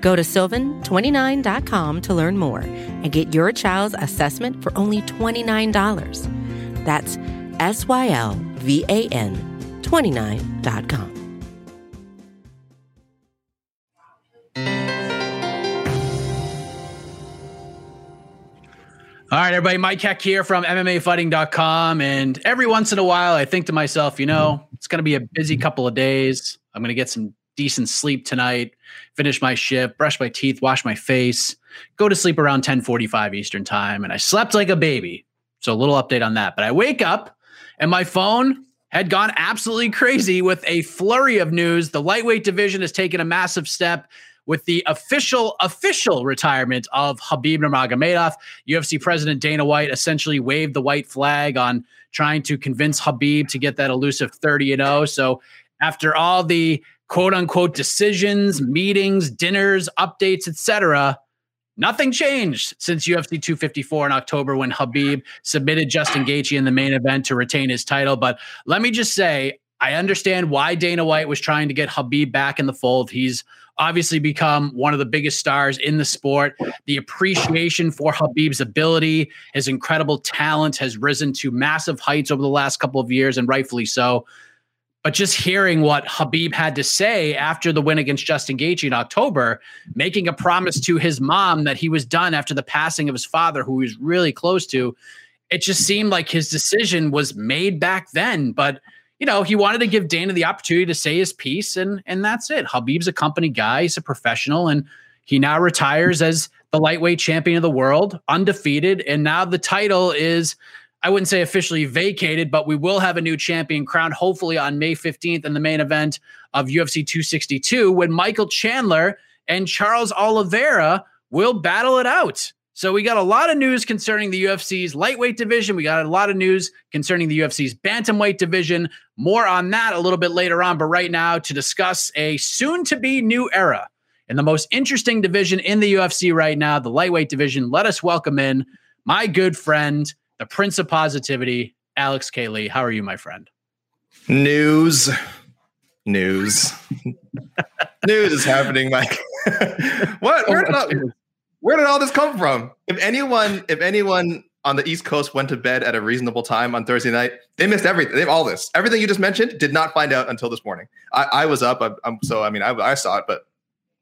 Go to sylvan29.com to learn more and get your child's assessment for only $29. That's S Y L V A N 29.com. All right, everybody. Mike Heck here from MMAfighting.com. And every once in a while, I think to myself, you know, it's going to be a busy couple of days. I'm going to get some decent sleep tonight, finish my shift, brush my teeth, wash my face, go to sleep around 1045 Eastern time. And I slept like a baby. So a little update on that. But I wake up and my phone had gone absolutely crazy with a flurry of news. The lightweight division has taken a massive step with the official official retirement of Khabib Nurmagomedov. UFC President Dana White essentially waved the white flag on trying to convince Khabib to get that elusive 30 and 0. So after all the quote unquote decisions, meetings, dinners, updates, etc., Nothing changed since UFC 254 in October when Khabib submitted Justin Gaethje in the main event to retain his title. But let me just say, I understand why Dana White was trying to get Khabib back in the fold. He's obviously become one of the biggest stars in the sport. The appreciation for Khabib's ability, his incredible talent has risen to massive heights over the last couple of years, and rightfully so. But just hearing what Khabib had to say after the win against Justin Gaethje in October, making a promise to his mom that he was done after the passing of his father, who he was really close to, it just seemed like his decision was made back then. But you know, he wanted to give Dana the opportunity to say his piece, and and that's it. Khabib's a company guy, he's a professional, and he now retires as the lightweight champion of the world, undefeated, and now the title is. I wouldn't say officially vacated, but we will have a new champion crowned hopefully on May 15th in the main event of UFC 262 when Michael Chandler and Charles Oliveira will battle it out. So we got a lot of news concerning the UFC's lightweight division. We got a lot of news concerning the UFC's bantamweight division. More on that a little bit later on. But right now, to discuss a soon to be new era in the most interesting division in the UFC right now, the lightweight division, let us welcome in my good friend, the Prince of Positivity, Alex. Lee. How are you, my friend? News. News. news is happening, Mike. what? Oh, where did, I, where did all this come from? If anyone, if anyone on the East Coast went to bed at a reasonable time on Thursday night, they missed everything. They have all this. Everything you just mentioned did not find out until this morning. I, I was up. I, am so I mean I, I, saw it, but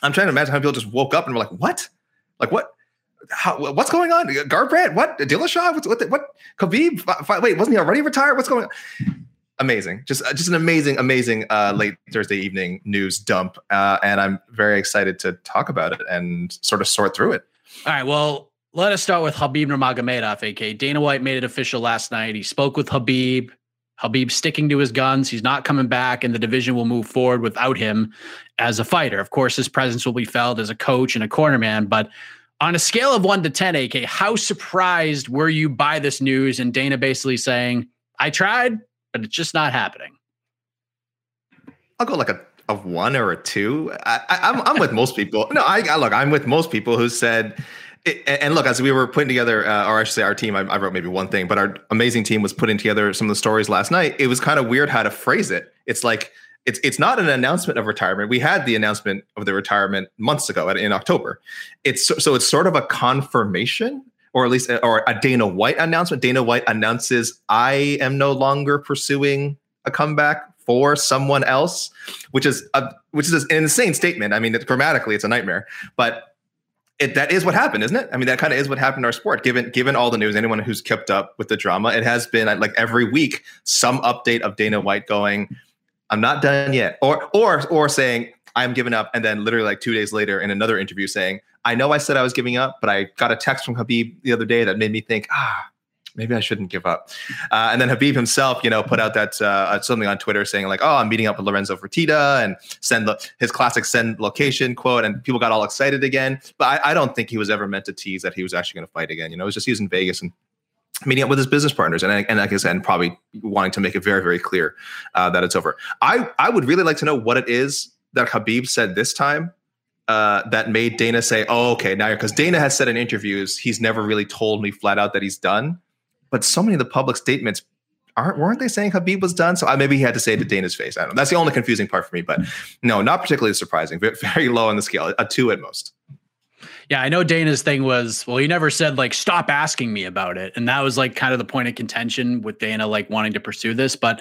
I'm trying to imagine how people just woke up and were like, "What? Like what? How, what's going on? Garbrandt? What? Dillashaw? What's what? What? Khabib? Wait, wasn't he already retired? What's going on?" Amazing, just just an amazing, amazing uh, late Thursday evening news dump, uh, and I'm very excited to talk about it and sort of sort through it. All right, well, let us start with Khabib Nurmagomedov, aka Dana White made it official last night. He spoke with Khabib. Khabib sticking to his guns. He's not coming back, and the division will move forward without him as a fighter. Of course, his presence will be felt as a coach and a cornerman. But on a scale of one to 10, AK, how surprised were you by this news and Dana basically saying, I tried, but it's just not happening? I'll go like a, a one or a two. I, am I'm, I'm with most people. No, I, I look, I'm with most people who said, it, and look, as we were putting together, uh, or I should say, our team, I, I, wrote maybe one thing, but our amazing team was putting together some of the stories last night. It was kind of weird how to phrase it. It's like it's it's not an announcement of retirement. We had the announcement of the retirement months ago in October. It's so, it's sort of a confirmation, or at least uh, or a Dana White announcement. Dana White announces, "I am no longer pursuing a comeback." For someone else, which is a, which is an insane statement. I mean, it, grammatically, it's a nightmare. But it, that is what happened, isn't it? I mean, that kind of is what happened in our sport. Given given all the news, anyone who's kept up with the drama, it has been like every week some update of Dana White going, "I'm not done yet," or or or saying, "I'm giving up," and then literally like two days later in another interview saying, "I know I said I was giving up, but I got a text from Khabib the other day that made me think, ah, maybe I shouldn't give up. Uh, and then Khabib himself, you know, put out that uh, something on Twitter saying like, "Oh, I'm meeting up with Lorenzo Fertitta," and send his classic "send location" quote, and people got all excited again. But I, I don't think he was ever meant to tease that he was actually going to fight again. You know, it was just he was in Vegas and meeting up with his business partners and, and like I said, and probably wanting to make it very, very clear uh, that it's over. I, I would really like to know what it is that Khabib said this time uh, that made Dana say, "Oh, okay, now you're, because Dana has said in interviews he's never really told me flat out that he's done, but so many of the public statements aren't weren't they saying Khabib was done? So I, maybe he had to say it to Dana's face. I don't know. That's the only confusing part for me, but no, not particularly surprising. Very low on the scale, a two at most. Yeah, I know Dana's thing was, well, he never said like stop asking me about it. And that was like kind of the point of contention with Dana like wanting to pursue this, but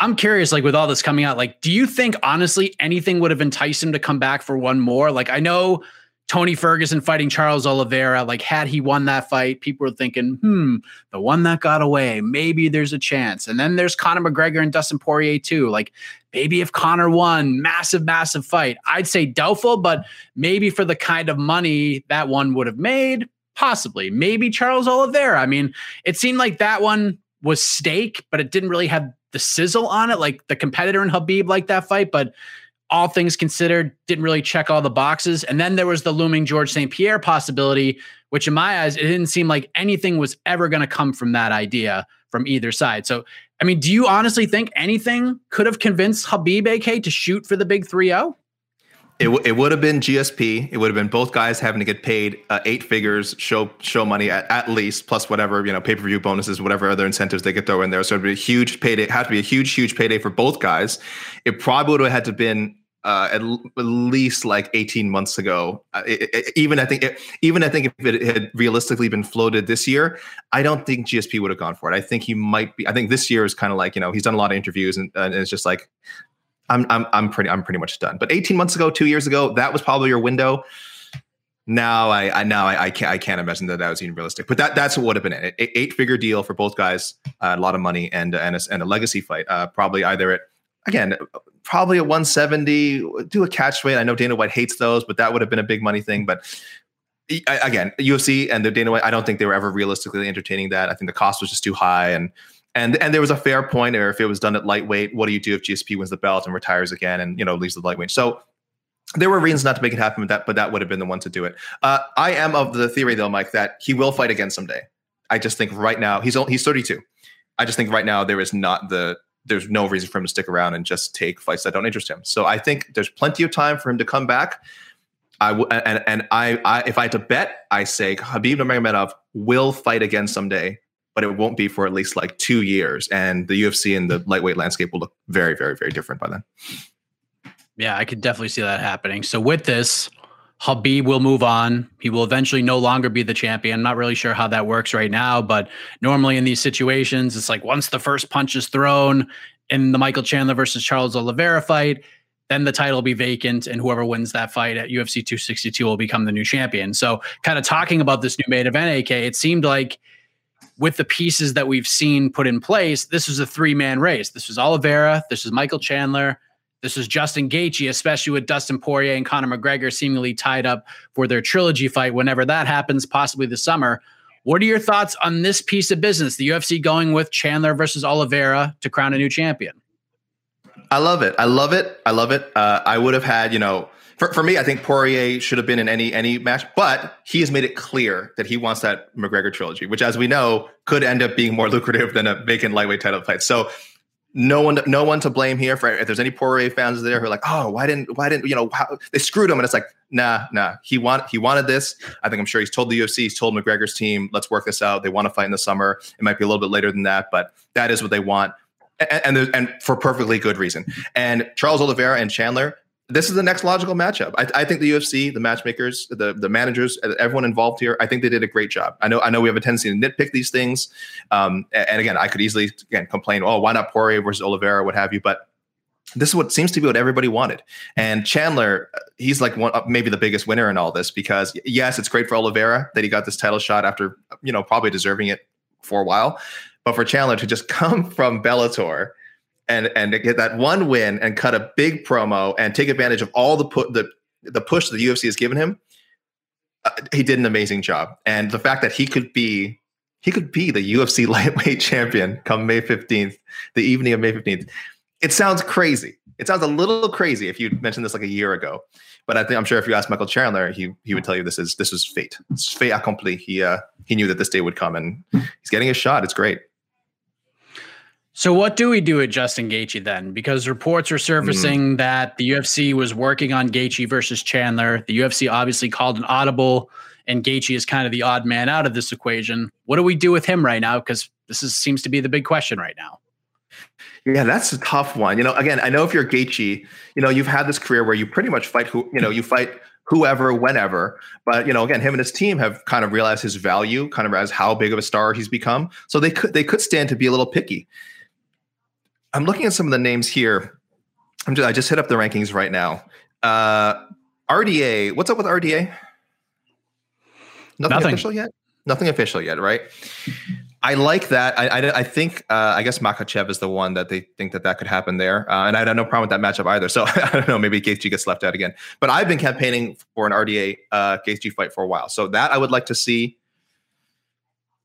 I'm curious like with all this coming out, like do you think honestly anything would have enticed him to come back for one more? Like I know Tony Ferguson fighting Charles Oliveira, like had he won that fight, people were thinking, hmm, the one that got away, maybe there's a chance. And then there's Conor McGregor and Dustin Poirier too. Like maybe if Conor won, massive, massive fight. I'd say doubtful, but maybe for the kind of money that one would have made, possibly. Maybe Charles Oliveira. I mean, it seemed like that one was stake, but it didn't really have the sizzle on it, like the competitor in Khabib like that fight, but all things considered, didn't really check all the boxes. And then there was the looming George St. Pierre possibility, which in my eyes, it didn't seem like anything was ever going to come from that idea from either side. So, I mean, do you honestly think anything could have convinced Khabib AK to shoot for the big 3 0? It, w- it would have been GSP. It would have been both guys having to get paid uh, eight figures, show show money at, at least, plus whatever you know pay per view bonuses, whatever other incentives they could throw in there. So it'd be a huge payday. Have to be a huge, huge payday for both guys. It probably would have had to been uh, at, l- at, least like 18 months ago. Uh, it, it, even I think, it, even I think if it had realistically been floated this year, I don't think GSP would have gone for it. I think he might be. I think this year is kind of like you know he's done a lot of interviews and, and it's just like I'm I'm I'm pretty I'm pretty much done. But 18 months ago, two years ago, that was probably your window. Now I, I now I, I, can't I can't imagine that that was even realistic. But that that's what would have been it. Eight figure deal for both guys, uh, a lot of money, and and a, and a legacy fight. Uh, probably either at again probably a 170, do a catch weight. I know Dana White hates those, but that would have been a big money thing. But again, UFC and the Dana White, I don't think they were ever realistically entertaining that. I think the cost was just too high. And and and there was a fair point, or if it was done at lightweight, what do you do if GSP wins the belt and retires again and you know leaves the lightweight? So there were reasons not to make it happen, but that but that would have been the one to do it. Uh, I am of the theory though, Mike, that he will fight again someday. I just think right now he's he's 32. I just think right now there is not the there's no reason for him to stick around and just take fights that don't interest him. So I think there's plenty of time for him to come back. I w- and and I, I if I had to bet, I say Khabib Nurmagomedov will fight again someday, but it won't be for at least like two years, and the UFC and the lightweight landscape will look very, very, very different by then. Yeah, I could definitely see that happening. So with this, Khabib will move on. He will eventually no longer be the champion. I'm not really sure how that works right now, but normally in these situations, it's like once the first punch is thrown in the Michael Chandler versus Charles Oliveira fight, then the title will be vacant, and whoever wins that fight at UFC 262 will become the new champion. So, kind of talking about this new main event, AK, it seemed like with the pieces that we've seen put in place, this was a three man race. This was Oliveira, this is Michael Chandler, this is Justin Gaethje, especially with Dustin Poirier and Conor McGregor seemingly tied up for their trilogy fight whenever that happens, possibly this summer. What are your thoughts on this piece of business? The UFC going with Chandler versus Oliveira to crown a new champion. I love it. I love it. I love it. Uh, I would have had, you know, for, for me, I think Poirier should have been in any any match, but he has made it clear that he wants that McGregor trilogy, which, as we know, could end up being more lucrative than a vacant lightweight title fight. So no one no one to blame here for if there's any Poirier fans there who are like, oh, why didn't why didn't you know how, they screwed him? And it's like, nah, nah. He want he wanted this. I think I'm sure he's told the UFC, he's told McGregor's team, let's work this out. They want to fight in the summer. It might be a little bit later than that, but that is what they want, and and, and for perfectly good reason. And Charles Oliveira and Chandler, this is the next logical matchup. I, I, think the UFC, the matchmakers, the the managers, everyone involved here, I think they did a great job. I know I know we have a tendency to nitpick these things, um, and again, I could easily again complain, oh, why not Poirier versus Oliveira, what have you, but this is what seems to be what everybody wanted. And Chandler, he's like one, maybe the biggest winner in all this because yes, it's great for Oliveira that he got this title shot after you know probably deserving it for a while, but for Chandler to just come from Bellator and and get that one win and cut a big promo and take advantage of all the put the the push that the UFC has given him. Uh, he did an amazing job, and the fact that he could be he could be the UFC lightweight champion come May 15th, the evening of May 15th. It sounds crazy. It sounds a little crazy if you mentioned this like a year ago. But I think I'm sure if you asked Michael Chandler, he he would tell you this is this was fate. It's fate accompli. He uh he knew that this day would come and he's getting a shot. It's great. So what do we do with Justin Gaethje then? Because reports are surfacing mm. that the UFC was working on Gaethje versus Chandler. The UFC obviously called an audible, and Gaethje is kind of the odd man out of this equation. What do we do with him right now? Because this is seems to be the big question right now. Yeah, that's a tough one. You know, again, I know if you're Gaethje, you know, you've had this career where you pretty much fight who, you know, you fight whoever, whenever. But you know, again, him and his team have kind of realized his value, kind of as how big of a star he's become. So they could they could stand to be a little picky. I'm looking at some of the names here. I'm just, I just hit up the rankings right now. Uh, RDA, what's up with RDA? Nothing, Nothing. official yet. Nothing official yet, right? I like that. I, I, I think uh, I guess Makhachev is the one that they think that that could happen there, uh, and I have no problem with that matchup either. So I don't know, maybe Gaethje gets left out again. But I've been campaigning for an RDA uh, Gaethje fight for a while, so that I would like to see.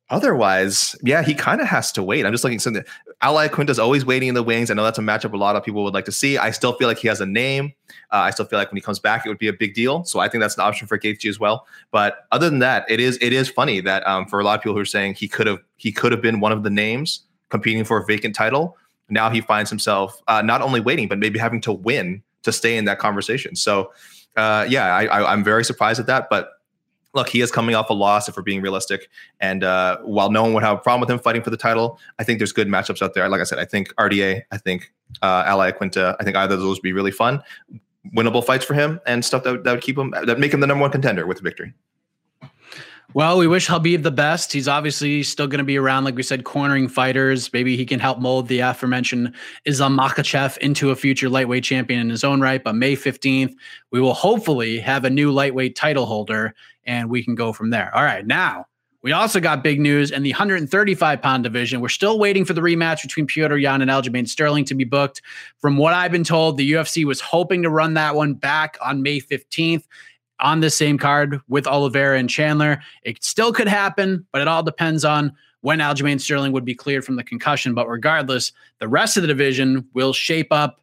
Otherwise, yeah, he kind of has to wait. I'm just looking something. Al Iaquinta's always waiting in the wings. I know that's a matchup a lot of people would like to see. I still feel like he has a name. Uh, I still feel like when he comes back, it would be a big deal. So I think that's an option for Gaethje as well. But other than that, it is it is funny that um, for a lot of people who are saying he could have he could have been one of the names competing for a vacant title. Now he finds himself uh, not only waiting, but maybe having to win to stay in that conversation. So uh, yeah, I, I, I'm very surprised at that. But look, he is coming off a loss if we're being realistic. And uh, while no one would have a problem with him fighting for the title, I think there's good matchups out there. Like I said, I think RDA, I think uh, Al Iaquinta, I think either of those would be really fun, winnable fights for him, and stuff that, that would keep him, that make him the number one contender with victory. Well, we wish Khabib the best. He's obviously still going to be around, like we said, cornering fighters. Maybe he can help mold the aforementioned Islam Makhachev into a future lightweight champion in his own right. But May 15th, we will hopefully have a new lightweight title holder and we can go from there. All right. Now, we also got big news in the 135 pound division. We're still waiting for the rematch between Petr Yan and Aljamain Sterling to be booked. From what I've been told, the UFC was hoping to run that one back on May 15th on the same card with Oliveira and Chandler. It still could happen, but it all depends on when Aljamain Sterling would be cleared from the concussion. But regardless, the rest of the division will shape up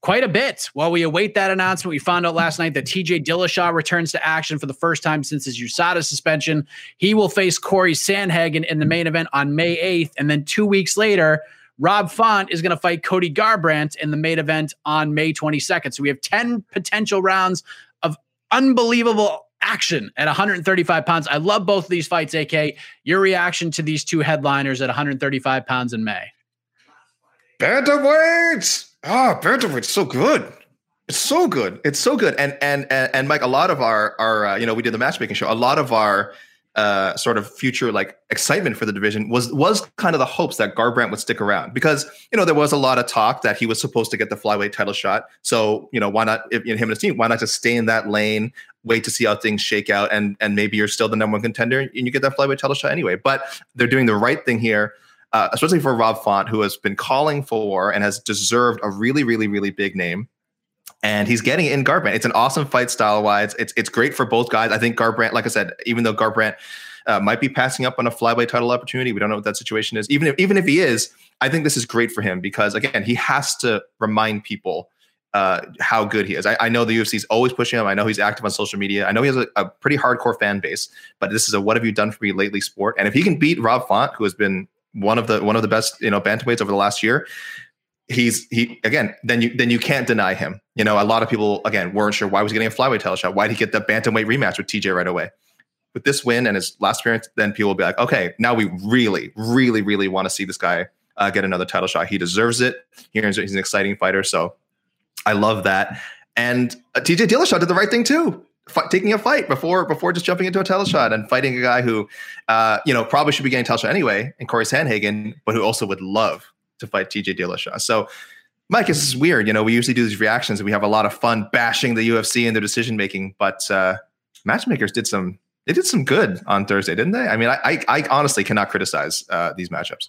quite a bit. While we await that announcement, we found out last night that TJ Dillashaw returns to action for the first time since his USADA suspension. He will face Corey Sandhagen in the main event on May 8th. And then two weeks later, Rob Font is going to fight Cody Garbrandt in the main event on May 22nd. So we have 10 potential rounds unbelievable action at 135 pounds. I love both of these fights, AK. Your reaction to these two headliners at 135 pounds in May? Bantamweights! Ah, oh, bantamweight's so good. It's so good. It's so good. And and and, and Mike, a lot of our our uh, you know we did the matchmaking show. A lot of our uh, sort of future like excitement for the division was was kind of the hopes that Garbrandt would stick around because you know there was a lot of talk that he was supposed to get the flyweight title shot. So you know why not if, you know, him and his team why not just stay in that lane, wait to see how things shake out, and and maybe you're still the number one contender and you get that flyweight title shot anyway. But they're doing the right thing here. Uh, especially for Rob Font, who has been calling for and has deserved a really, really, really big name and he's getting it in Garbrandt. It's an awesome fight style wise. It's it's great for both guys. I think Garbrandt, like I said, even though Garbrandt uh, might be passing up on a flyweight title opportunity, we don't know what that situation is. Even if even if he is, I think this is great for him because again, he has to remind people uh, how good he is. I, I, know the UFC is always pushing him. I know he's active on social media. I know he has a, a, pretty hardcore fan base. But this is a "What have you done for me lately?" sport. And if he can beat Rob Font, who has been one of the one of the best you know bantamweights over the last year, he's he again then you then you can't deny him. You know a lot of people again weren't sure why was he getting a flyweight title shot? Why did he get the bantamweight rematch with tj right away? With this win and his last appearance then people will be like okay now we really really really want to see this guy uh, get another title shot. He deserves it. He's, an exciting fighter so i love that. And uh, tj dillashaw did the right thing too F- taking a fight before before just jumping into a title shot and fighting a guy who uh, you know probably should be getting title shot anyway in corey sandhagen but who also would love to fight TJ Dillashaw. So, Mike, this is weird. You know, we usually do these reactions and we have a lot of fun bashing the UFC and their decision making, but uh, matchmakers did some they did some good on Thursday, didn't they? I mean, I I, I honestly cannot criticize uh, these matchups.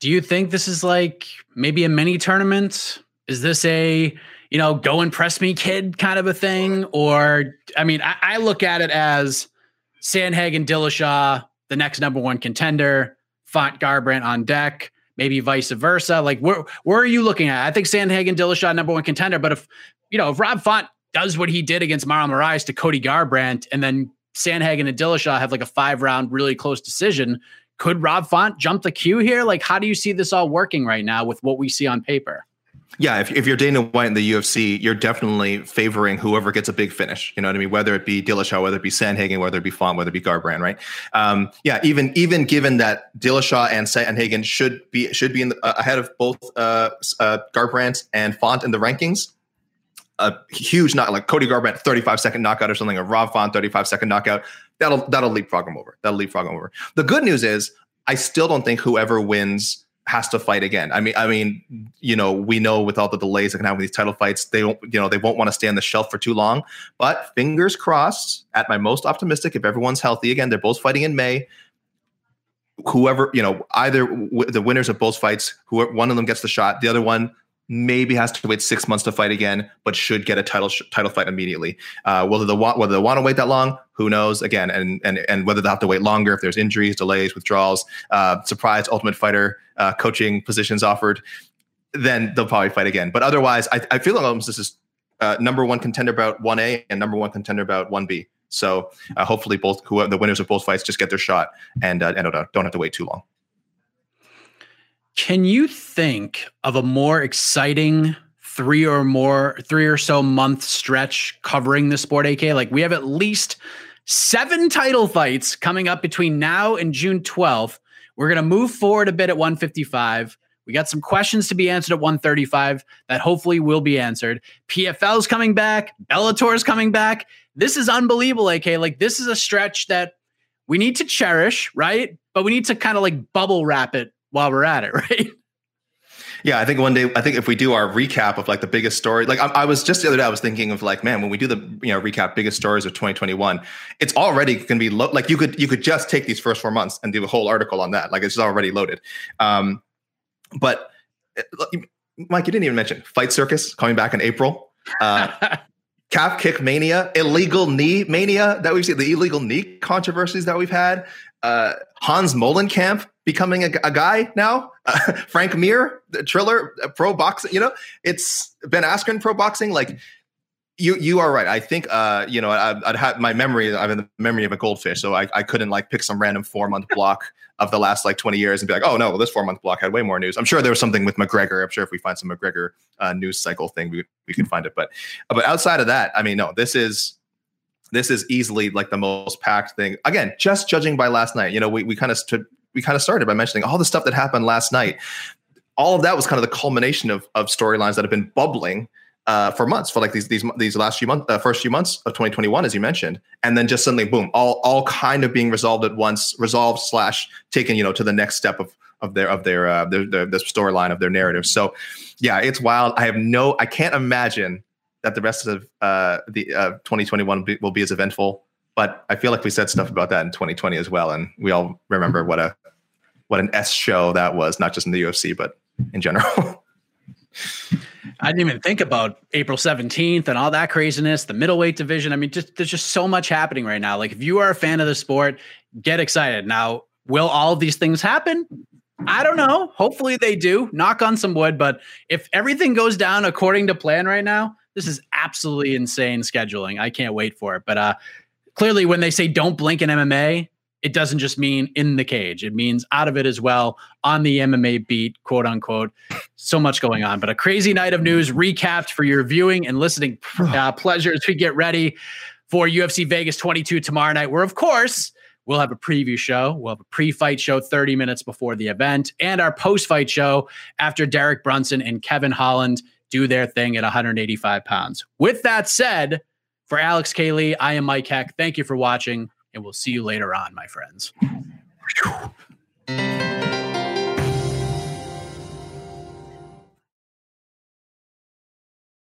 Do you think this is like maybe a mini tournament? Is this a you know go and press me kid kind of a thing, or I mean, I, I look at it as Sandhagen Dillashaw the next number one contender, Font Garbrandt on deck, maybe vice versa. Like where where are you looking at? I think Sandhagen Dillashaw number one contender, but if you know if Rob Font does what he did against Marlon Moraes to Cody Garbrandt, and then Sandhagen and Dillashaw have like a five round really close decision, could Rob Font jump the queue here? Like how do you see this all working right now with what we see on paper? Yeah, if, if you're Dana White in the UFC, you're definitely favoring whoever gets a big finish. You know what I mean? Whether it be Dillashaw, whether it be Sandhagen, whether it be Font, whether it be Garbrandt, right? Um, yeah, even even given that Dillashaw and Sandhagen should be should be in the, uh, ahead of both uh, uh, Garbrandt and Font in the rankings. A huge not like Cody Garbrandt 35 second knockout or something, or Rob Font 35 second knockout. That'll that'll leapfrog him over. That'll leapfrog him over. The good news is, I still don't think whoever wins has to fight again. I mean, I mean, you know, we know with all the delays that can happen with these title fights, they don't, you know, they won't want to stay on the shelf for too long. But fingers crossed, at my most optimistic, if everyone's healthy again, they're both fighting in May. Whoever, you know, either w- the winners of both fights, who one of them gets the shot, the other one maybe has to wait six months to fight again, but should get a title sh- title fight immediately. Uh, whether want whether they want to wait that long, who knows? Again, and and and whether they have to wait longer if there's injuries, delays, withdrawals, uh, surprise Ultimate Fighter uh, coaching positions offered, then they'll probably fight again. But otherwise, I, I feel like almost this is uh, number one contender about one A and number one contender about one B. So uh, hopefully, both who the winners of both fights just get their shot and uh, and don't, don't have to wait too long. Can you think of a more exciting three or more, three or so month stretch covering the sport, AK? Like we have at least seven title fights coming up between now and June 12th. We're going to move forward a bit at 155. We got some questions to be answered at 135 that hopefully will be answered. PFL's coming back, Bellator's coming back. This is unbelievable, AK. Like this is a stretch that we need to cherish, right? But we need to kind of like bubble wrap it while we're at it, right? Yeah, I think one day, I think if we do our recap of like the biggest story, like I, I, was just the other day, I was thinking of like, man, when we do the you know recap biggest stories of 2021, it's already going to be lo- like you could you could just take these first four months and do a whole article on that, like it's already loaded. Um, but eh, Mike, you didn't even mention Fight Circus coming back in April. Uh, calf kick mania, illegal knee mania that we've seen, the illegal knee controversies that we've had. Uh, Hans Molenkamp becoming a, a guy now. Uh, Frank Mir, the Triller, uh, pro boxing. You know, it's Ben Askren pro boxing. Like you, you are right. I think, uh, you know, I, would had my memory. I'm in the memory of a goldfish, so I, I couldn't like pick some random four month block of the last like 20 years and be like, oh no, well, this four month block had way more news. I'm sure there was something with McGregor. I'm sure if we find some McGregor uh, news cycle thing, we we could find it. But but outside of that, I mean, no, this is this is easily like the most packed thing. Again, just judging by last night, you know, we we kind of stood we kind of started by mentioning all the stuff that happened last night. All of that was kind of the culmination of, of storylines that have been bubbling uh, for months, for like these these these last few months, uh, first few months of 2021, as you mentioned, and then just suddenly, boom, all all kind of being resolved at once, resolved slash taken, you know, to the next step of of their of their uh, their, their the storyline of their narrative. So, yeah, it's wild. I have no, I can't imagine that the rest of uh, the uh, 2021 be, will be as eventful but I feel like we said stuff about that in 2020 as well, and we all remember what a what an S show that was, not just in the UFC but in general. I didn't even think about April 17th and all that craziness, the middleweight division. I mean, just there's just so much happening right now. Like if you are a fan of the sport, get excited. Now, will all of these things happen? I don't know. Hopefully they do. Knock on some wood, but if everything goes down according to plan right now, this is absolutely insane scheduling. I can't wait for it. But uh clearly when they say don't blink in MMA, it doesn't just mean in the cage. It means out of it as well on the MMA beat, quote unquote. So much going on, but a crazy night of news recapped for your viewing and listening uh, pleasure as we get ready for UFC Vegas 22 tomorrow night, where of course we'll have a preview show. We'll have a pre-fight show 30 minutes before the event and our post-fight show after Derek Brunson and Kevin Holland do their thing at 185 pounds. With that said, for Alex K. Lee, I am Mike Heck. Thank you for watching, and we'll see you later on, my friends.